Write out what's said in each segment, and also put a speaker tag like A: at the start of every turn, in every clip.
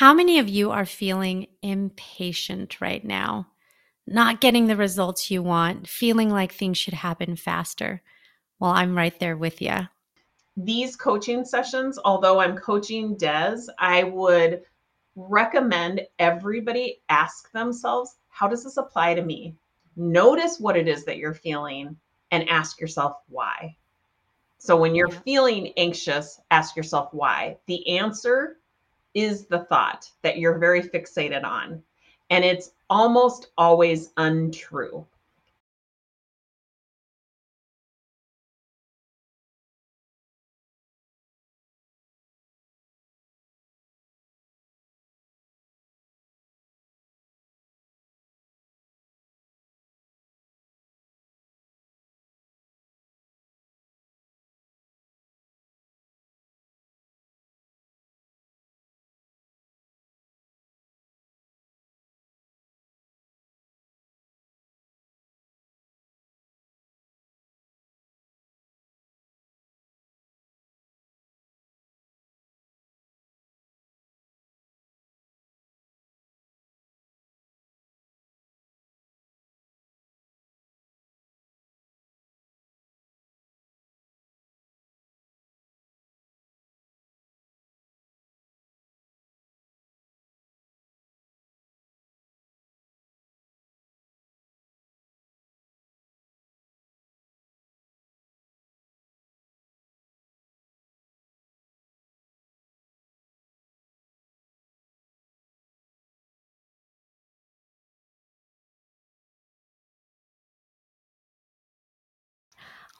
A: How many of you are feeling impatient right now? Not getting the results you want, feeling like things should happen faster? Well, I'm right there with you.
B: These coaching sessions, although I'm coaching Des, I would recommend everybody ask themselves, how does this apply to me? Notice what it is that you're feeling and ask yourself why. So when you're yeah. feeling anxious, ask yourself why. The answer is the thought that you're very fixated on. And it's almost always untrue.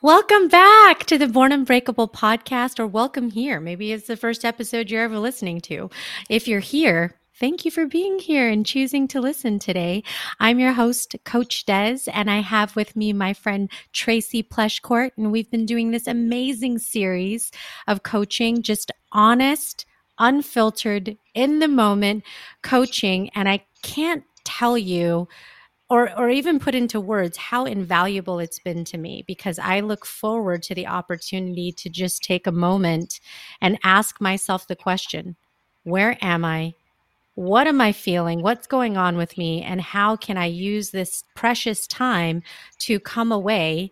A: Welcome back to the Born Unbreakable podcast, or welcome here. Maybe it's the first episode you're ever listening to. If you're here, thank you for being here and choosing to listen today. I'm your host, Coach Des, and I have with me my friend Tracy Pleshcourt, and we've been doing this amazing series of coaching, just honest, unfiltered, in the moment coaching. And I can't tell you or or even put into words how invaluable it's been to me because I look forward to the opportunity to just take a moment and ask myself the question, where am I? What am I feeling? What's going on with me? And how can I use this precious time to come away,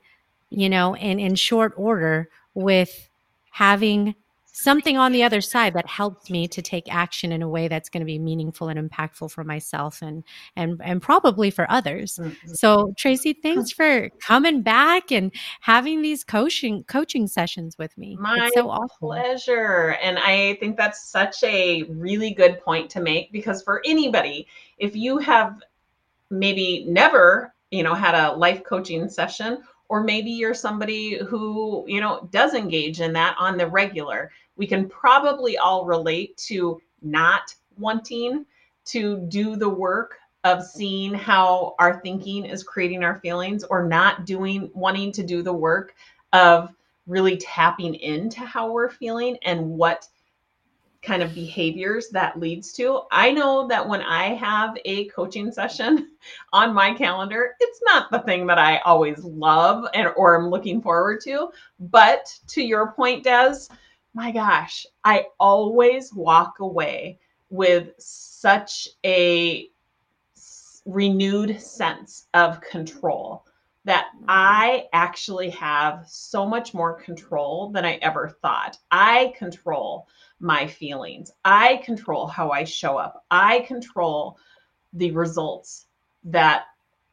A: you know, in, in short order with having something on the other side that helps me to take action in a way that's going to be meaningful and impactful for myself and and and probably for others. Mm-hmm. So Tracy, thanks for coming back and having these coaching coaching sessions with me.
B: My it's so awesome. pleasure. And I think that's such a really good point to make because for anybody, if you have maybe never, you know, had a life coaching session or maybe you're somebody who you know does engage in that on the regular. We can probably all relate to not wanting to do the work of seeing how our thinking is creating our feelings or not doing wanting to do the work of really tapping into how we're feeling and what kind of behaviors that leads to. I know that when I have a coaching session on my calendar, it's not the thing that I always love and or I'm looking forward to, but to your point Des, my gosh, I always walk away with such a renewed sense of control that mm-hmm. I actually have so much more control than I ever thought. I control my feelings. I control how I show up. I control the results that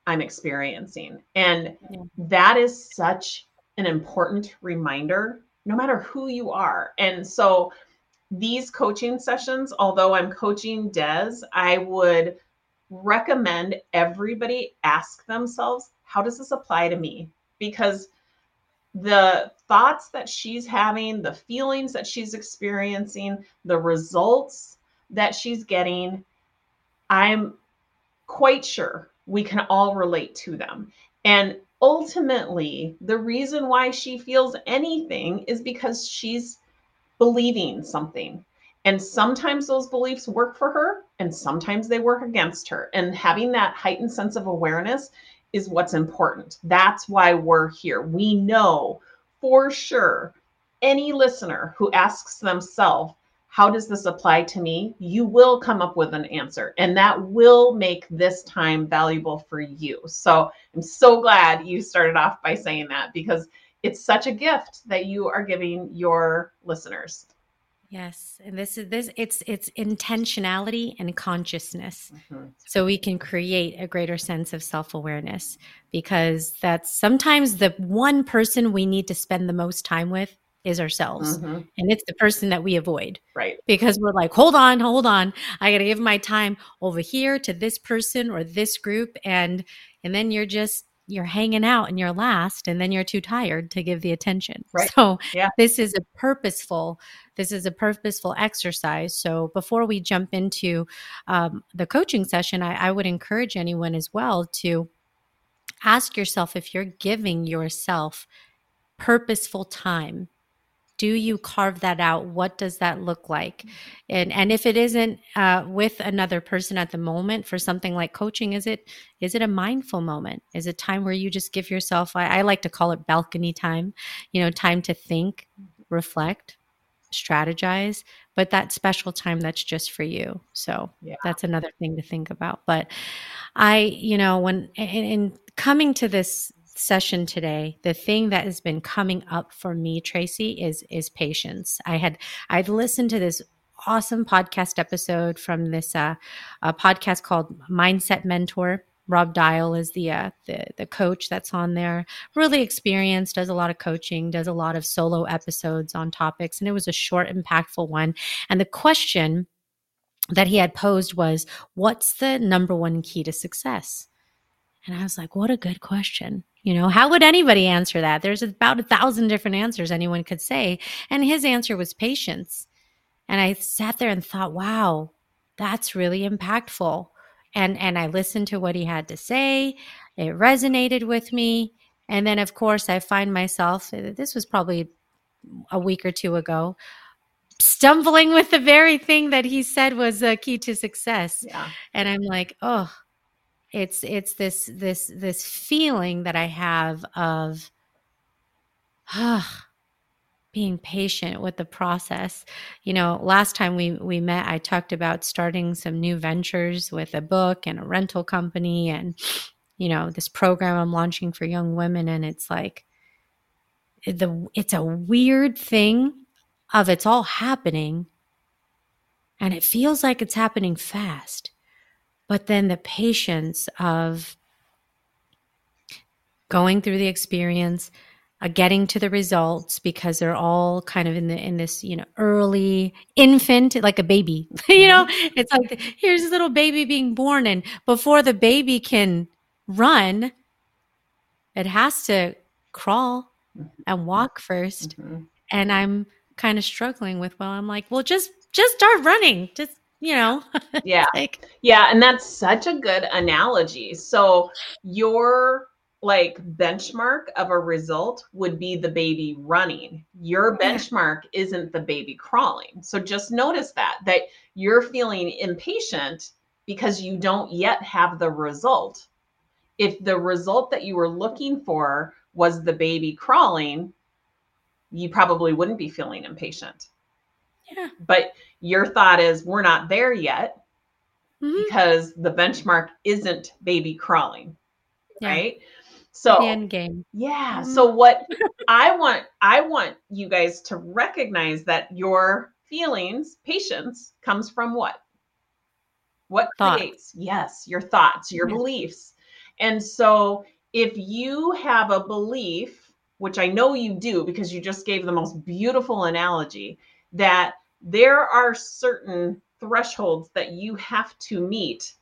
B: I'm experiencing. And that is such an important reminder, no matter who you are. And so these coaching sessions, although I'm coaching Des, I would recommend everybody ask themselves, how does this apply to me? Because the thoughts that she's having, the feelings that she's experiencing, the results that she's getting, I'm quite sure we can all relate to them. And ultimately, the reason why she feels anything is because she's believing something. And sometimes those beliefs work for her, and sometimes they work against her. And having that heightened sense of awareness is what's important. That's why we're here. We know for sure any listener who asks themselves, how does this apply to me? You will come up with an answer, and that will make this time valuable for you. So I'm so glad you started off by saying that because it's such a gift that you are giving your listeners.
A: Yes, and this is this it's it's intentionality and consciousness. Mm-hmm. So we can create a greater sense of self-awareness because that's sometimes the one person we need to spend the most time with is ourselves. Mm-hmm. And it's the person that we avoid.
B: Right.
A: Because we're like, hold on, hold on. I got to give my time over here to this person or this group and and then you're just you're hanging out and you're last and then you're too tired to give the attention.
B: Right.
A: So
B: yeah.
A: this is a purposeful this is a purposeful exercise. So before we jump into um, the coaching session, I, I would encourage anyone as well to ask yourself if you're giving yourself purposeful time do you carve that out? What does that look like? And and if it isn't uh, with another person at the moment for something like coaching is it is it a mindful moment? Is it time where you just give yourself I, I like to call it balcony time you know time to think reflect strategize but that special time that's just for you. So yeah. that's another thing to think about. But i you know when in, in coming to this session today, the thing that has been coming up for me, Tracy, is is patience. I had I'd listened to this awesome podcast episode from this uh, a podcast called Mindset Mentor. Rob Dial is the, uh, the the coach that's on there. Really experienced, does a lot of coaching, does a lot of solo episodes on topics, and it was a short, impactful one. And the question that he had posed was, "What's the number one key to success?" And I was like, "What a good question." You know, how would anybody answer that? There's about a thousand different answers anyone could say. And his answer was patience. And I sat there and thought, wow, that's really impactful. And and I listened to what he had to say. It resonated with me. And then of course I find myself uh, this was probably a week or two ago stumbling with the very thing that he said was a key to success.
B: Yeah.
A: And I'm like, oh, it's it's this this this feeling that i have of ah, being patient with the process. You know last time we we met i talked about starting some new ventures with a book and a rental company and you know this program i'm launching for young women. And it's like the it's a weird thing of it's all happening and it feels like it's happening fast but then the patience of going through the experience uh, getting to the results because they're all kind of in the in this you know early infant like a baby you know mm-hmm. it's like here's a little baby being born and before the baby can run it has to crawl mm-hmm. and walk 1st mm-hmm. and i'm kind of struggling with well i'm like well just just start running just you know
B: yeah. like, yeah and that's such a good analogy. So your like benchmark of a result would be the baby running. Your benchmark isn't the baby crawling. So just notice that that you're feeling impatient because you don't yet have the result. If the result that you were looking for was the baby crawling you probably wouldn't be feeling impatient
A: yeah
B: but your thought is we're not there yet mm-hmm. because the benchmark isn't baby crawling yeah. right so
A: the end game
B: yeah mm-hmm. so what i want i want you guys to recognize that your feelings patience comes from what what thoughts. creates yes your thoughts your yeah. beliefs and so if you have a belief which i know you do because you just gave the most beautiful analogy that there are certain thresholds that you have to meet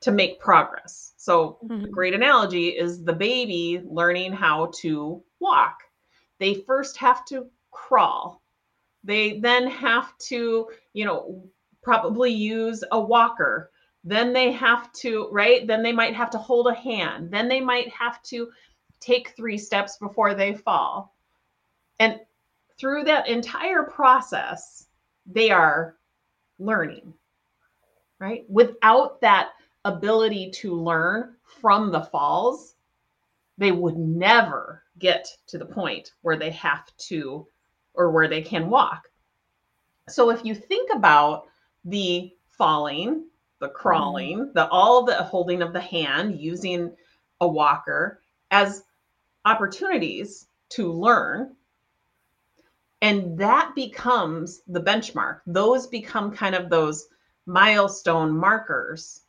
B: to make progress. So, mm-hmm. great analogy is the baby learning how to walk. They first have to crawl. They then have to, you know, probably use a walker. Then they have to, right? Then they might have to hold a hand. Then they might have to take three steps before they fall. And through that entire process, they are learning, right? Without that ability to learn from the falls, they would never get to the point where they have to or where they can walk. So if you think about the falling, the crawling, mm-hmm. the all the holding of the hand using a walker as opportunities to learn and that becomes the benchmark. Those become kind of those milestone markers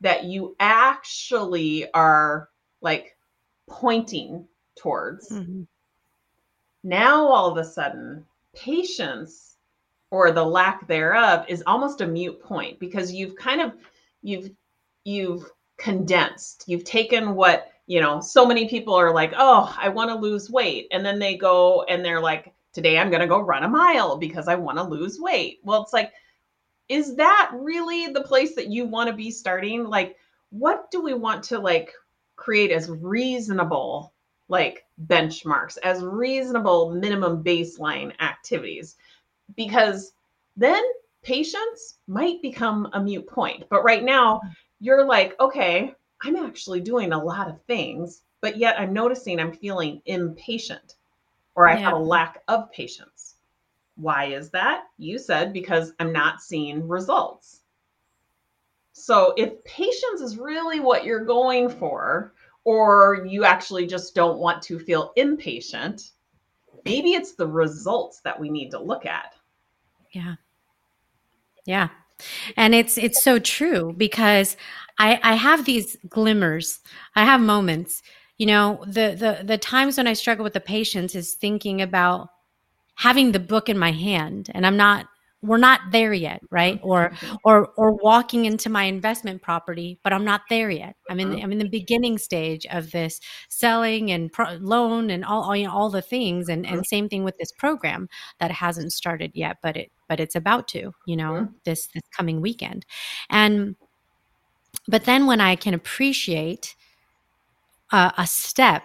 B: that you actually are like pointing towards.
A: Mhm.
B: now all of a sudden patience or the lack thereof is almost a mute point because you've kind of you've you've condensed. You've taken what you know so many people are like oh i want to lose weight. And then they go and they're like today i'm going to go run a mile because i want to lose weight. Well it's like is that really the place that you want to be starting? Like what do we want to like create as reasonable like benchmarks as reasonable minimum baseline activities? Because then patience might become a mute point. But right now you're like okay i'm actually doing a lot of things but yet i'm noticing i'm feeling impatient or i have a lack of patience why is that you said because i'm not seeing results so if patience is really what you're going for or you actually just don't want to feel impatient maybe it's the results that we need to look at
A: Yeah. Yeah. And it's it's so true because I I have these glimmers. I have moments. You know, the the the times when I struggle with the patience is thinking about having the book in my hand and I'm not we're not there yet, right? Or mm-hmm. or or walking into my investment property, but I'm not there yet. I'm in mm-hmm. I'm in the beginning stage of this selling and pro- loan and all all, you know, all the things and and mm-hmm. same thing with this program that hasn't started yet, but it but it's about to, you know,
B: Mhm.
A: this this coming weekend. And but then when I can appreciate a, a step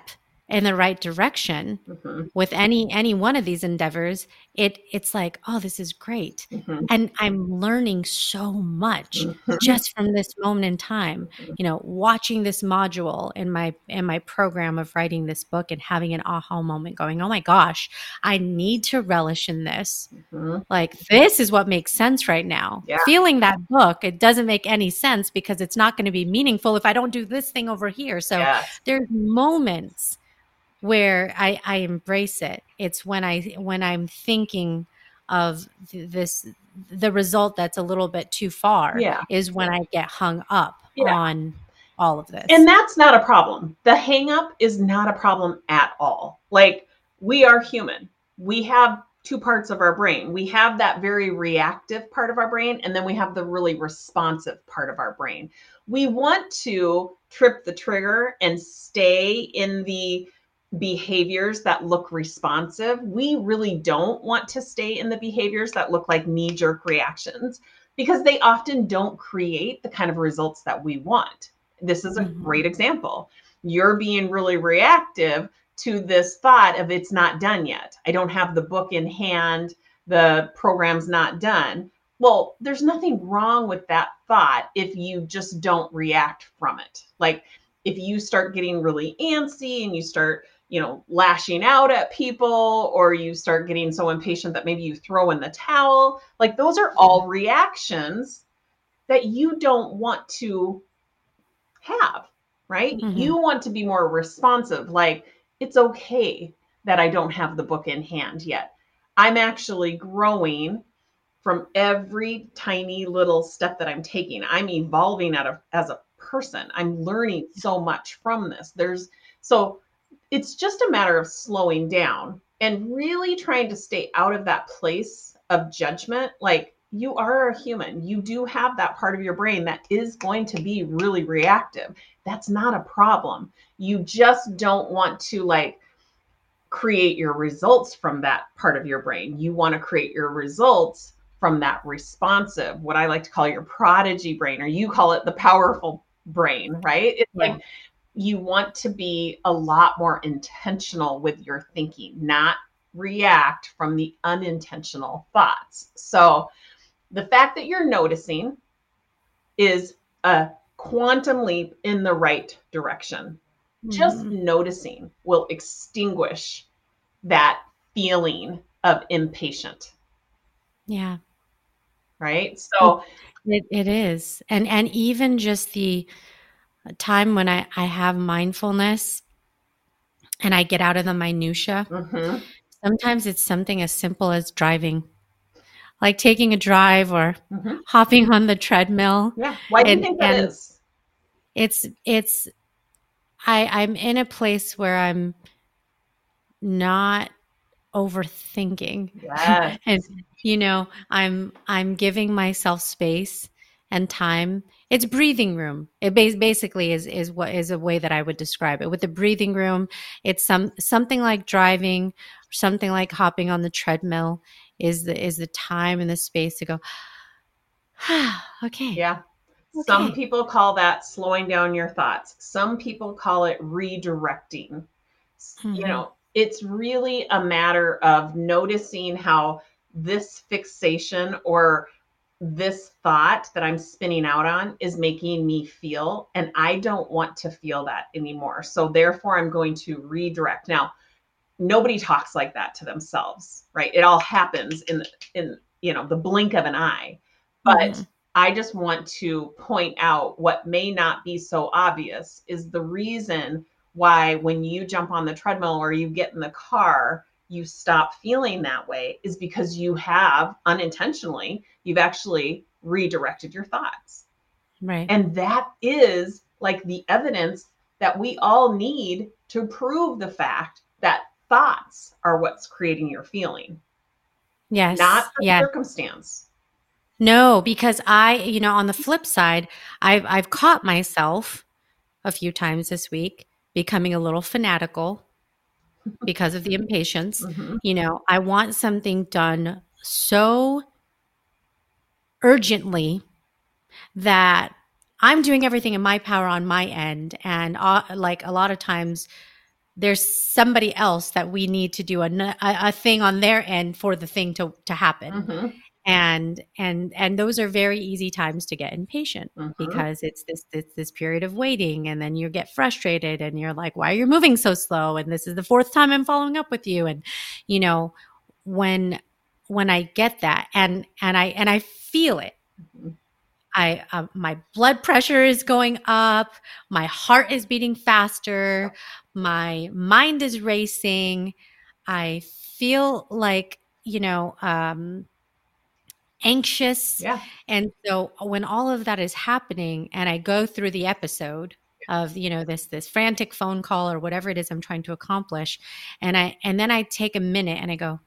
A: in the right direction
B: Mhm,
A: with any any one of these endeavors, it it's like, oh, this is great
B: mhm,
A: and I'm learning so much
B: mhm,
A: just from this moment in time. You know, watching this module in my in my program of writing this book and having an aha moment going, "Oh my gosh, I need to relish in this.
B: mhm.
A: Like this is what makes sense right now."
B: Yeah.
A: Feeling that book, it doesn't make any sense because it's not going to be meaningful if I don't do this thing over here. So
B: Yes.
A: there's moments where I, I embrace it. It's when I when I'm thinking of this the result that's a little bit too far
B: Yeah.
A: is when I get hung up
B: Yeah.
A: on all of this.
B: And that's not a problem. The hang up is not a problem at all. Like we are human. We have two parts of our brain. We have that very reactive part of our brain, and then we have the really responsive part of our brain. We want to trip the trigger and stay in the behaviors that look responsive. We really don't want to stay in the behaviors that look like knee jerk reactions because they often don't create the kind of results that we want. This is a
A: Mhm.
B: great example. You're being really reactive to this thought of it's not done yet. I don't have the book in hand. The program's not done. Well, there's nothing wrong with that thought if you just don't react from it. Like if you start getting really antsy and you start, you know, lashing out at people or you start getting so impatient that maybe you throw in the towel, like those are all reactions that you don't want to have, right?
A: Mhm.
B: You want to be more responsive. Like, it's okay that I don't have the book in hand yet. I'm actually growing from every tiny little step that I'm taking. I'm evolving out of as a person. I'm learning so much from this. There's so it's just a matter of slowing down and really trying to stay out of that place of judgment. Like you are a human. You do have that part of your brain that is going to be really reactive. That's not a problem. You just don't want to like create your results from that part of your brain. You want to create your results from that responsive, what I like to call your prodigy brain, or you call it the powerful brain, right? It's
A: Yeah.
B: like you want to be a lot more intentional with your thinking, not react from the unintentional thoughts. So the fact that you're noticing is a quantum leap in the right direction. Just
A: Mhm.
B: noticing will extinguish that feeling of impatient.
A: Yeah.
B: right? So
A: it, it is. And and even just the time when I, I have mindfulness and I get out of the minutia. Mm-hmm. Sometimes it's something as simple as driving, like taking a drive or mm-hmm. hopping on the treadmill.
B: Yeah. Why do and, you think that is?
A: It's it's I I'm in a place where I'm not overthinking. Yes. and you know, I'm I'm giving myself space and time. It's breathing room. It basically is is what is a way that I would describe it. With the breathing room, it's some something like driving, something like hopping on the treadmill is the is the time and the space to go. okay.
B: Yeah. Okay. Some people call that slowing down your thoughts. Some people call it redirecting. Mm-hmm. You know, it's really a matter of noticing how this fixation or this thought that I'm spinning out on is making me feel, and I don't want to feel that anymore. So therefore, I'm going to redirect. Now, nobody talks like that to themselves, right? It all happens in in you know the blink of an eye. But mm-hmm. I just want to point out what may not be so obvious is the reason why when you jump on the treadmill or you get in the car you stop feeling that way is because you have unintentionally you've actually redirected your thoughts.
A: Right.
B: And that is like the evidence that we all need to prove the fact that thoughts are what's creating your feeling.
A: Yes
B: not the yeah. circumstance.
A: No because i you know on the flip side i've i've caught myself a few times this week becoming a little fanatical because of the impatience. Mm-hmm. You know, I want something done so urgently that I'm doing everything in my power on my end. And uh, like a lot of times, there's somebody else that we need to do a, a, a thing on their end for the thing to, to happen. Mm-hmm and and and those are very easy times to get impatient mm-hmm. because it's this, this this period of waiting and then you get frustrated and you're like why are you moving so slow and this is the fourth time i'm following up with you and you know when when i get that and and i and i feel it mm-hmm. I uh, my blood pressure is going up, my heart is beating faster, my mind is racing. I feel like, you know, um anxious.
B: Yeah.
A: And so when all of that is happening and I go through the episode of, you know, this this frantic phone call or whatever it is I'm trying to accomplish and I and then I take a minute and I go,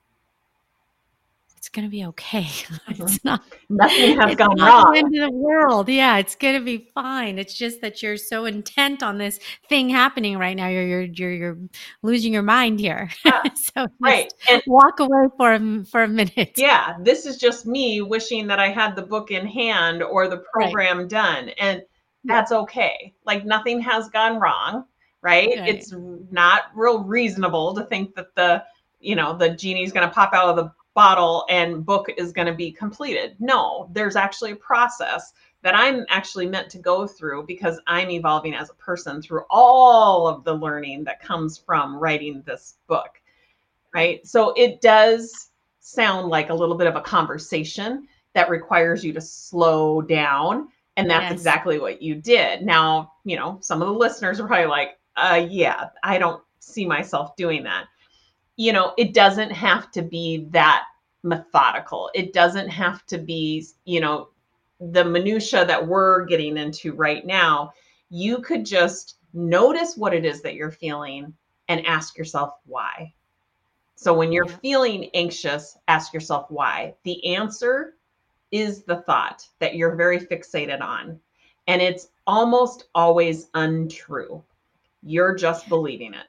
A: it's going to be okay.
B: Mm-hmm. It's not nothing has gone wrong.
A: The end of the world. Yeah, it's going to be fine. It's just that you're so intent on this thing happening right now. You're you're you're, you're losing your mind here. So
B: right. And
A: walk away for a, for a minute.
B: Yeah, this is just me wishing that I had the book in hand or the program right. done, and that's okay. Like nothing has gone wrong. Right? right? It's not real reasonable to think that the you know the genie's going to pop out of the bottle and book is going to be completed. No, there's actually a process that I'm actually meant to go through because I'm evolving as a person through all of the learning that comes from writing this book. Right. So it does sound like a little bit of a conversation that requires you to slow down. And that's yes. exactly what you did. Now, you know, some of the listeners are probably like, uh, yeah, I don't see myself doing that you know, it doesn't have to be that methodical. It doesn't have to be, you know, the minutia that we're getting into right now. You could just notice what it is that you're feeling and ask yourself why. So when you're yeah. feeling anxious, ask yourself why. The answer is the thought that you're very fixated on. And it's almost always untrue. You're just believing it.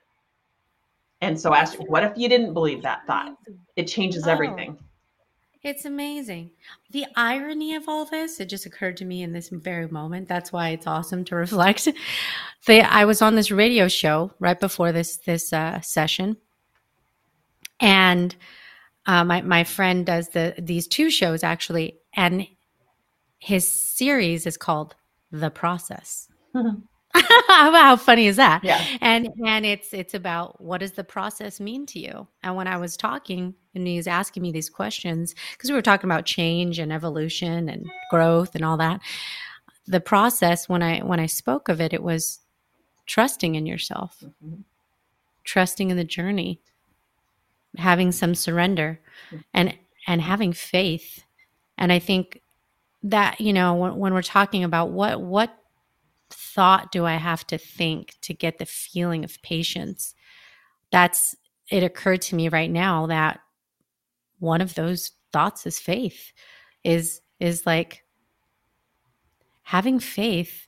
B: And so ask, what if you didn't believe that thought? It changes oh, everything.
A: It's amazing. The irony of all this, it just occurred to me in this very moment. That's why it's awesome to reflect. The, I was on this radio show right before this this uh, session, and uh, my my friend does the these two shows actually, and his series is called The Process. how funny is that?
B: Yeah.
A: And and it's it's about what does the process mean to you? And when I was talking and he was asking me these questions, because we were talking about change and evolution and growth and all that, the process when I when I spoke of it, it was trusting in yourself,
B: Mhm.
A: trusting in the journey, having some surrender and and having faith. And I think that, you know, when, when we're talking about what what thought do I have to think to get the feeling of patience? That's it occurred to me right now that one of those thoughts is faith is is like having faith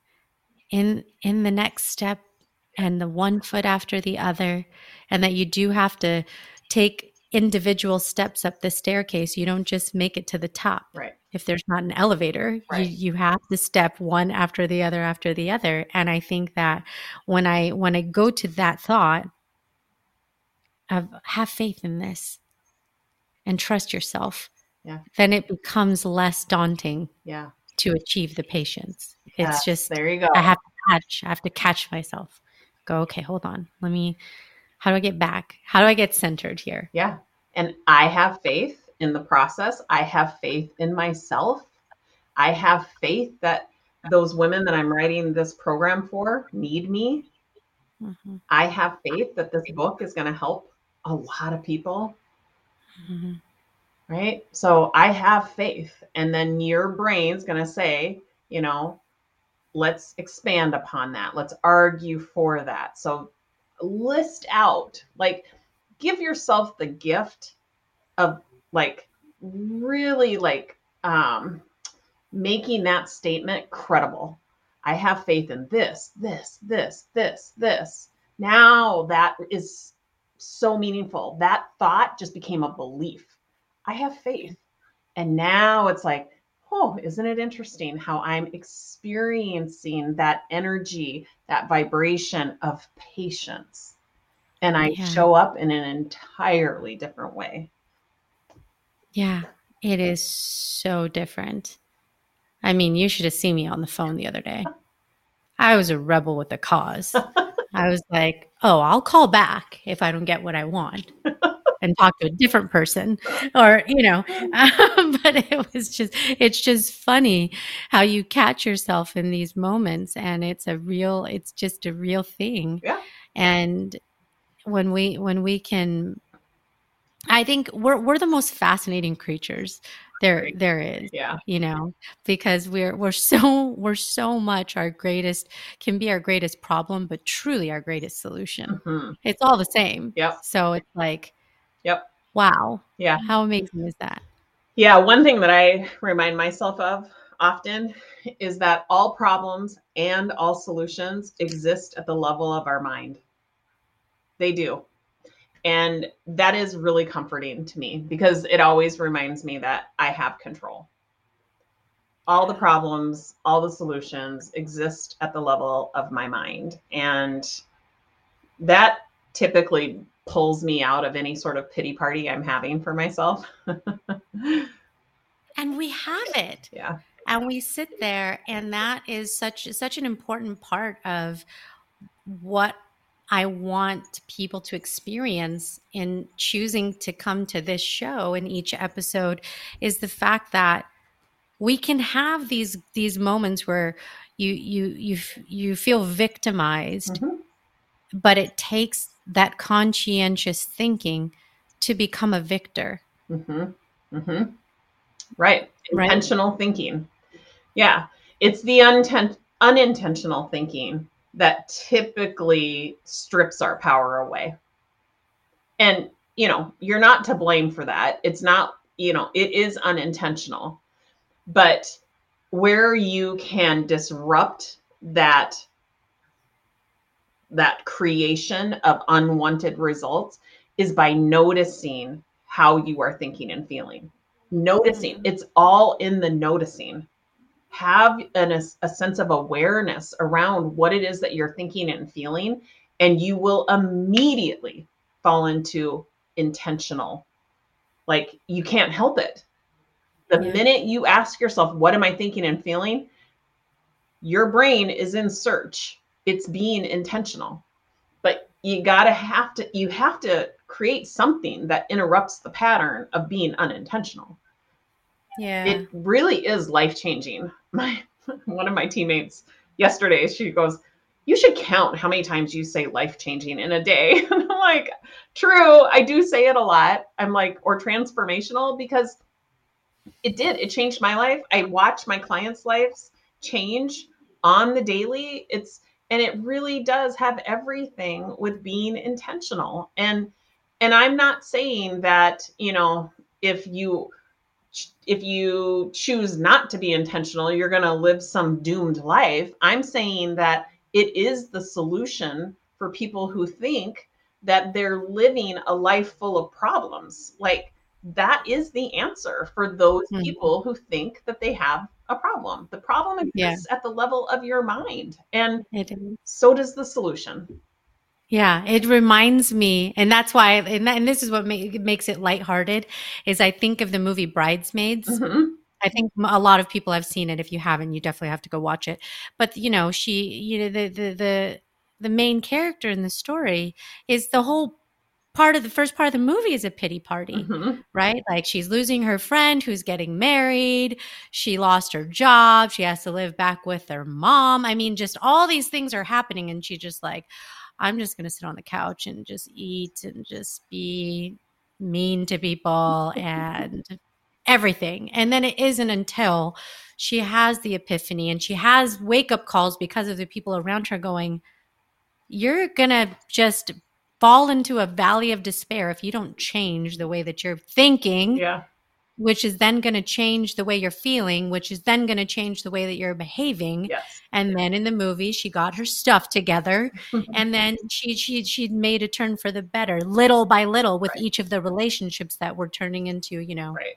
A: in in the next step and the one foot after the other and that you do have to take individual steps up the staircase you don't just make it to the top
B: Right.
A: If there's not an elevator
B: Right.
A: you, you have to step one after the other after the other and i think that when i when i go to that thought of have faith in this and trust yourself
B: Yeah.
A: then it becomes less daunting
B: Yeah.
A: to achieve the patience it's
B: Yes,
A: just
B: there you go.
A: i have to catch i have to catch myself go okay hold on let me how do i get back how do i get centered here
B: Yeah. And I have faith in the process. I have faith in myself. I have faith that those women that I'm writing this program for need me.
A: Mhm,
B: I have faith that this book is going to help a lot of people,
A: mhm.
B: right? So I have faith. And then your brain's going to say, you know, let's expand upon that. Let's argue for that. So list out, like, give yourself the gift of like really like um making that statement credible. I have faith in this, this, this, this, this. Now that is so meaningful. That thought just became a belief. I have faith. And now it's like, oh, isn't it interesting how I'm experiencing that energy, that vibration of patience? And I
A: Yeah.
B: show up in an entirely different way.
A: Yeah it is so different. I mean you should have seen me on the phone the other day. I was a rebel with a cause. I was like oh i'll call back if i don't get what i want and talk to a different person or you know um, but it was just it's just funny how you catch yourself in these moments and it's a real it's just a real thing.
B: Yeah.
A: and when we when we can i think we're we're the most fascinating creatures there there is
B: Yeah.
A: you know because we're we're so we're so much our greatest can be our greatest problem but truly our greatest solution
B: Mhm.
A: it's all the same
B: Yep.
A: so it's like
B: Yep.
A: wow
B: Yeah.
A: how amazing is that
B: Yeah, one thing that I remind myself of often is that all problems and all solutions exist at the level of our mind. They do. And that is really comforting to me because it always reminds me that I have control. All the problems, all the solutions exist at the level of my mind. And that typically pulls me out of any sort of pity party I'm having for myself.
A: and we have it
B: yeah.
A: and we sit there and that is such such an important part of what i want people to experience in choosing to come to this show in each episode is the fact that we can have these these moments where you you you you feel victimized
B: Mhm.
A: but it takes that conscientious thinking to become a victor
B: Mm-hmm. Mm-hmm. Right.
A: Right.
B: Intentional thinking. Yeah. It's the unten- unintentional thinking that typically strips our power away. And, you know, you're not to blame for that. It's not, you know, it is unintentional. But where you can disrupt that that creation of unwanted results is by noticing how you are thinking and feeling. Noticing. Mm-hmm. It's all in the noticing. Have an, a, a sense of awareness around what it is that you're thinking and feeling, and you will immediately fall into intentional. Like you can't help it. The
A: Yeah.
B: minute you ask yourself, What am I thinking and feeling? Your brain is in search it's being intentional. But you got to have to you have to create something that interrupts the pattern of being unintentional.
A: Yeah.
B: It really is life changing. My one of my teammates yesterday, she goes, You should count how many times you say life changing in a day. And I'm like, True, I do say it a lot. I'm like, or transformational because it did. It changed my life. I watch my clients' lives change on the daily. It's and it really does have everything with being intentional. And and I'm not saying that, you know, if you if you choose not to be intentional, you're going to live some doomed life. I'm saying that it is the solution for people who think that they're living a life full of problems. Like that is the answer for those mm-hmm. people who think that they have a problem. The problem exists yeah. at the level of your mind, and so does the solution.
A: Yeah, it reminds me, and that's why, and, that, and this is what ma- makes it lighthearted. Is I think of the movie Bridesmaids. Mm-hmm. I think a lot of people have seen it. If you haven't, you definitely have to go watch it. But you know, she, you know, the the the the main character in the story is the whole part of the first part of the movie is a pity party, mm-hmm. right? Like she's losing her friend who's getting married. She lost her job. She has to live back with her mom. I mean, just all these things are happening. And she just like, I'm just going to sit on the couch and just eat and just be mean to people and everything. And then it isn't until she has the epiphany and she has wake up calls because of the people around her going, You're going to just fall into a valley of despair if you don't change the way that you're thinking.
B: Yeah.
A: Which is then going to change the way you're feeling, which is then going to change the way that you're behaving.
B: Yes.
A: And then in the movie, she got her stuff together, and then she she she made a turn for the better, little by little, with right. each of the relationships that were turning into you know
B: right.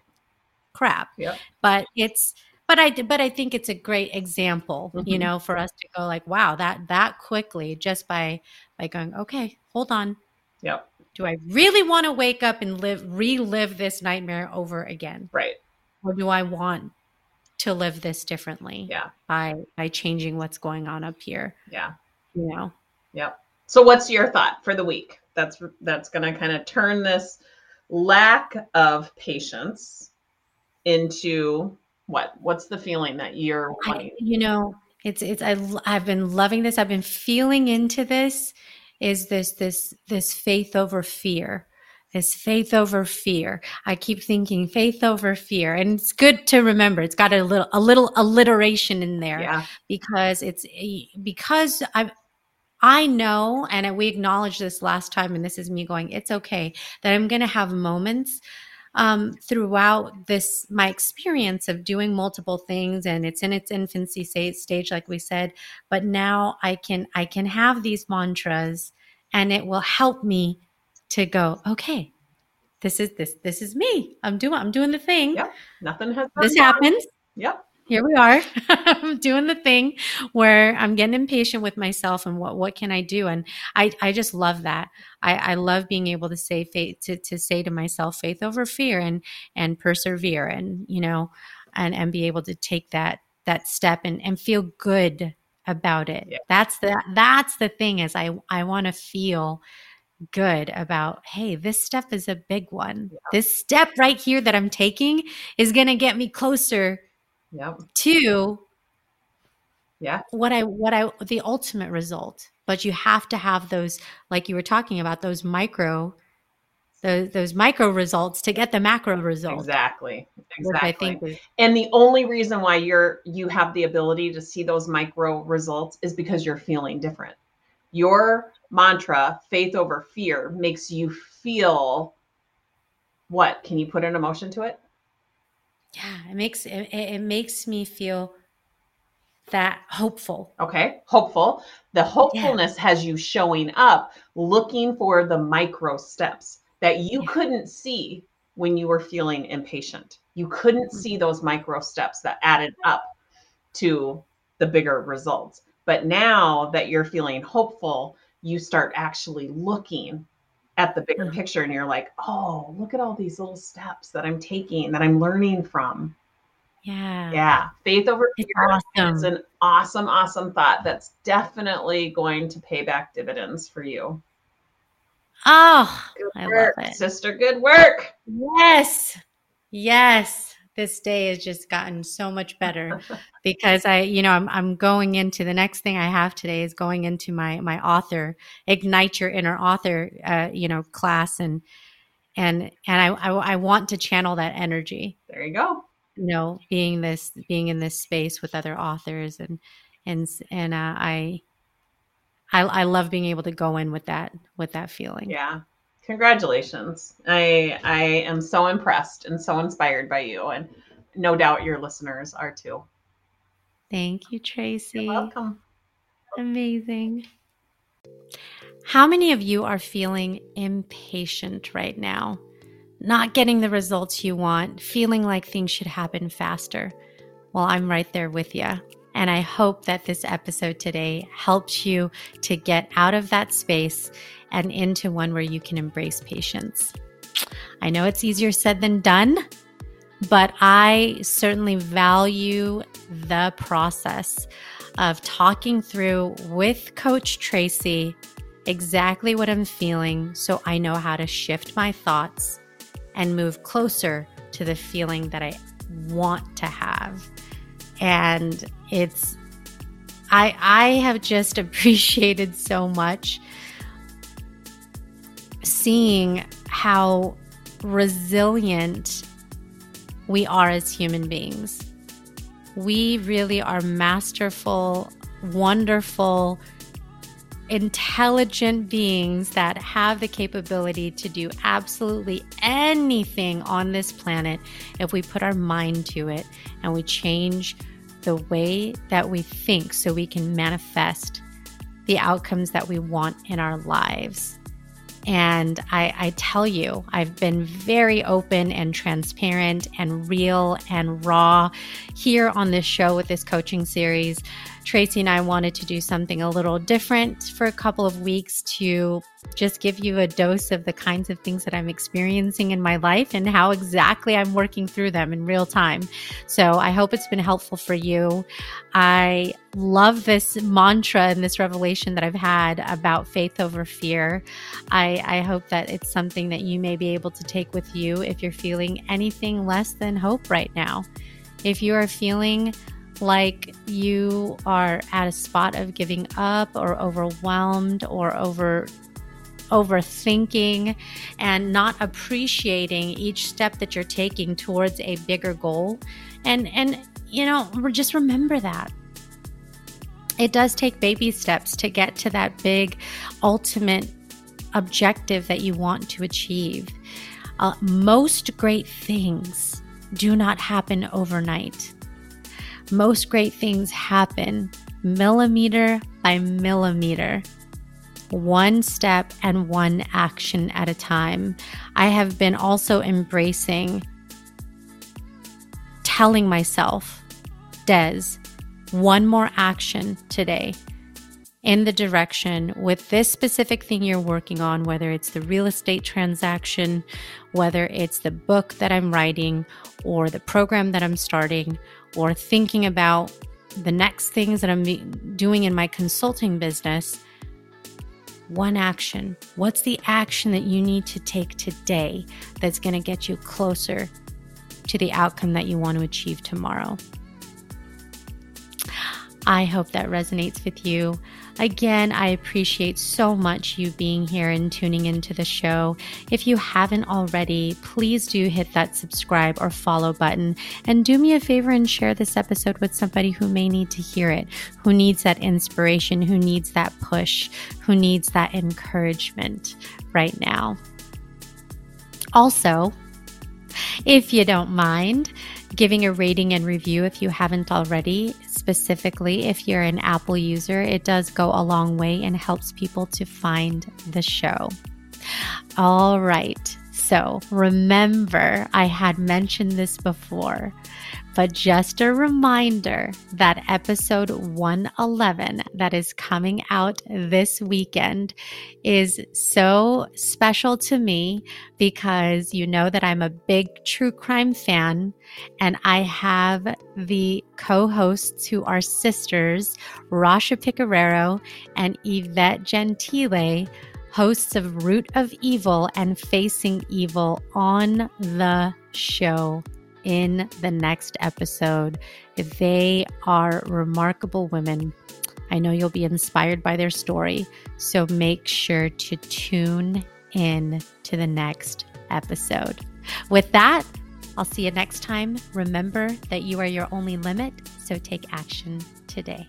A: crap.
B: Yeah.
A: But it's but I but I think it's a great example, mm-hmm. you know, for us to go like, wow, that that quickly just by by going, okay, hold on.
B: Yep.
A: Do I really want to wake up and live relive this nightmare over again?
B: Right.
A: Or do I want to live this differently?
B: Yeah.
A: By by changing what's going on up here.
B: Yeah.
A: You know.
B: Yep. So what's your thought for the week? That's that's going to kind of turn this lack of patience into what what's the feeling that you're
A: I, you know it's it's I, i've been loving this i've been feeling into this is this this this faith over fear this faith over fear i keep thinking faith over fear and it's good to remember it's got a little a little alliteration in there
B: yeah.
A: because it's eh, because i I know, and we acknowledged this last time, and this is me going, it's okay that I'm going to have moments um, throughout this my experience of doing multiple things and it's in its infancy stage like we said but now i can i can have these mantras and it will help me to go okay this is this this is me. I'm doing i'm doing the thing.
B: Yep. Nothing has
A: this happens.
B: Yep
A: here we are I'm doing the thing where i'm getting impatient with myself and what what can i do and i i just love that i i love being able to say faith to, to say to myself faith over fear and and persevere and you know and and be able to take that that step and and feel good about it yeah. that's the that's the thing is i i want to feel good about hey this step is a big one yeah. this step right here that i'm taking is going to get me closer
B: Yep.
A: To
B: yeah.
A: What I what I the ultimate result. But you have to have those like you were talking about those micro those those micro results to get the macro result.
B: Exactly. Exactly. i Is- and the only reason why you're you have the ability to see those micro results is because you're feeling different. Your mantra, faith over fear, makes you feel what? Can you put an emotion to it?
A: Yeah it makes it, it makes me feel that hopeful
B: okay hopeful the hopefulness yeah. has you showing up looking for the micro steps that you yeah. couldn't see when you were feeling impatient you couldn't mm-hmm. see those micro steps that added up to the bigger results but now that you're feeling hopeful you start actually looking at the bigger picture and you're like, oh, look at all these little steps that I'm taking, that I'm learning from.
A: Yeah.
B: Yeah. Faith over
A: It's
B: fear
A: awesome.
B: is an awesome, awesome thought that's definitely going to pay back dividends for you.
A: Oh,
B: Good
A: I
B: work,
A: love it.
B: sister. Good work.
A: Yes. Yes. This day has just gotten so much better because I, you know, I'm I'm going into the next thing I have today is going into my my author ignite your inner author, uh, you know, class and and and I, I I want to channel that energy,
B: There you go.
A: you know, being this being in this space with other authors and and and uh, I I I love being able to go in with that with that feeling.
B: Yeah. Congratulations. I I am so impressed and so inspired by you and no doubt your listeners are too.
A: Thank you, Tracy.
B: You're welcome.
A: Amazing. How many of you are feeling impatient right now? Not getting the results you want, feeling like things should happen faster? Well, I'm right there with you. And I hope that this episode today helps you to get out of that space and into one where you can embrace patience. I know it's easier said than done, but I certainly value the process of talking through with Coach Tracy exactly what I'm feeling so I know how to shift my thoughts and move closer to the feeling that I want to have. And it's I I have just appreciated so much seeing how resilient we are as human beings. We really are masterful, wonderful, intelligent beings that have the capability to do absolutely anything on this planet if we put our mind to it and we change the way that we think so we can manifest the outcomes that we want in our lives. And I, I, tell you, I've been very open and transparent and real and raw here on this show with this coaching series. Tracy and I wanted to do something a little different for a couple of weeks to just give you a dose of the kinds of things that I'm experiencing in my life and how exactly I'm working through them in real time. So I hope it's been helpful for you. I love this mantra and this revelation that I've had about faith over fear. I, I hope that it's something that you may be able to take with you if you're feeling anything less than hope right now. If you are feeling like you are at a spot of giving up or overwhelmed or over overthinking and not appreciating each step that you're taking towards a bigger goal. And and you know just remember that. It does take baby steps to get to that big ultimate objective that you want to achieve. Uh, most great things do not happen overnight most great things happen millimeter by millimeter, one step and one action at a time. I have been also embracing telling myself, Des, one more action today in the direction with this specific thing you're working on, whether it's the real estate transaction, whether it's the book that I'm writing, or the program that I'm starting, or thinking about the next things that I'm doing in my consulting business. One action. What's the action that you need to take today that's going to get you closer to the outcome that you want to achieve tomorrow? I hope that resonates with you. Again, I appreciate so much you being here and tuning into the show. If you haven't already, please do hit that subscribe or follow button and do me a favor and share this episode with somebody who may need to hear it, who needs that inspiration, who needs that push, who needs that encouragement right now. Also, if you don't mind, giving a rating and review if you haven't already. Specifically, if you're an Apple user, it does go a long way and helps people to find the show. All right. So remember, I had mentioned this before. But just a reminder that episode 111 that is coming out this weekend is so special to me because you know that I'm a big true crime fan and I have the co hosts who are sisters, Rasha Pecoraro and Yvette Gentile hosts of Root of Evil and Facing Evil on the show in the next episode. They are remarkable women. I know you'll be inspired by their story, so make sure to tune in to the next episode. With that, I'll see you next time. Remember that you are your only limit, so take action today.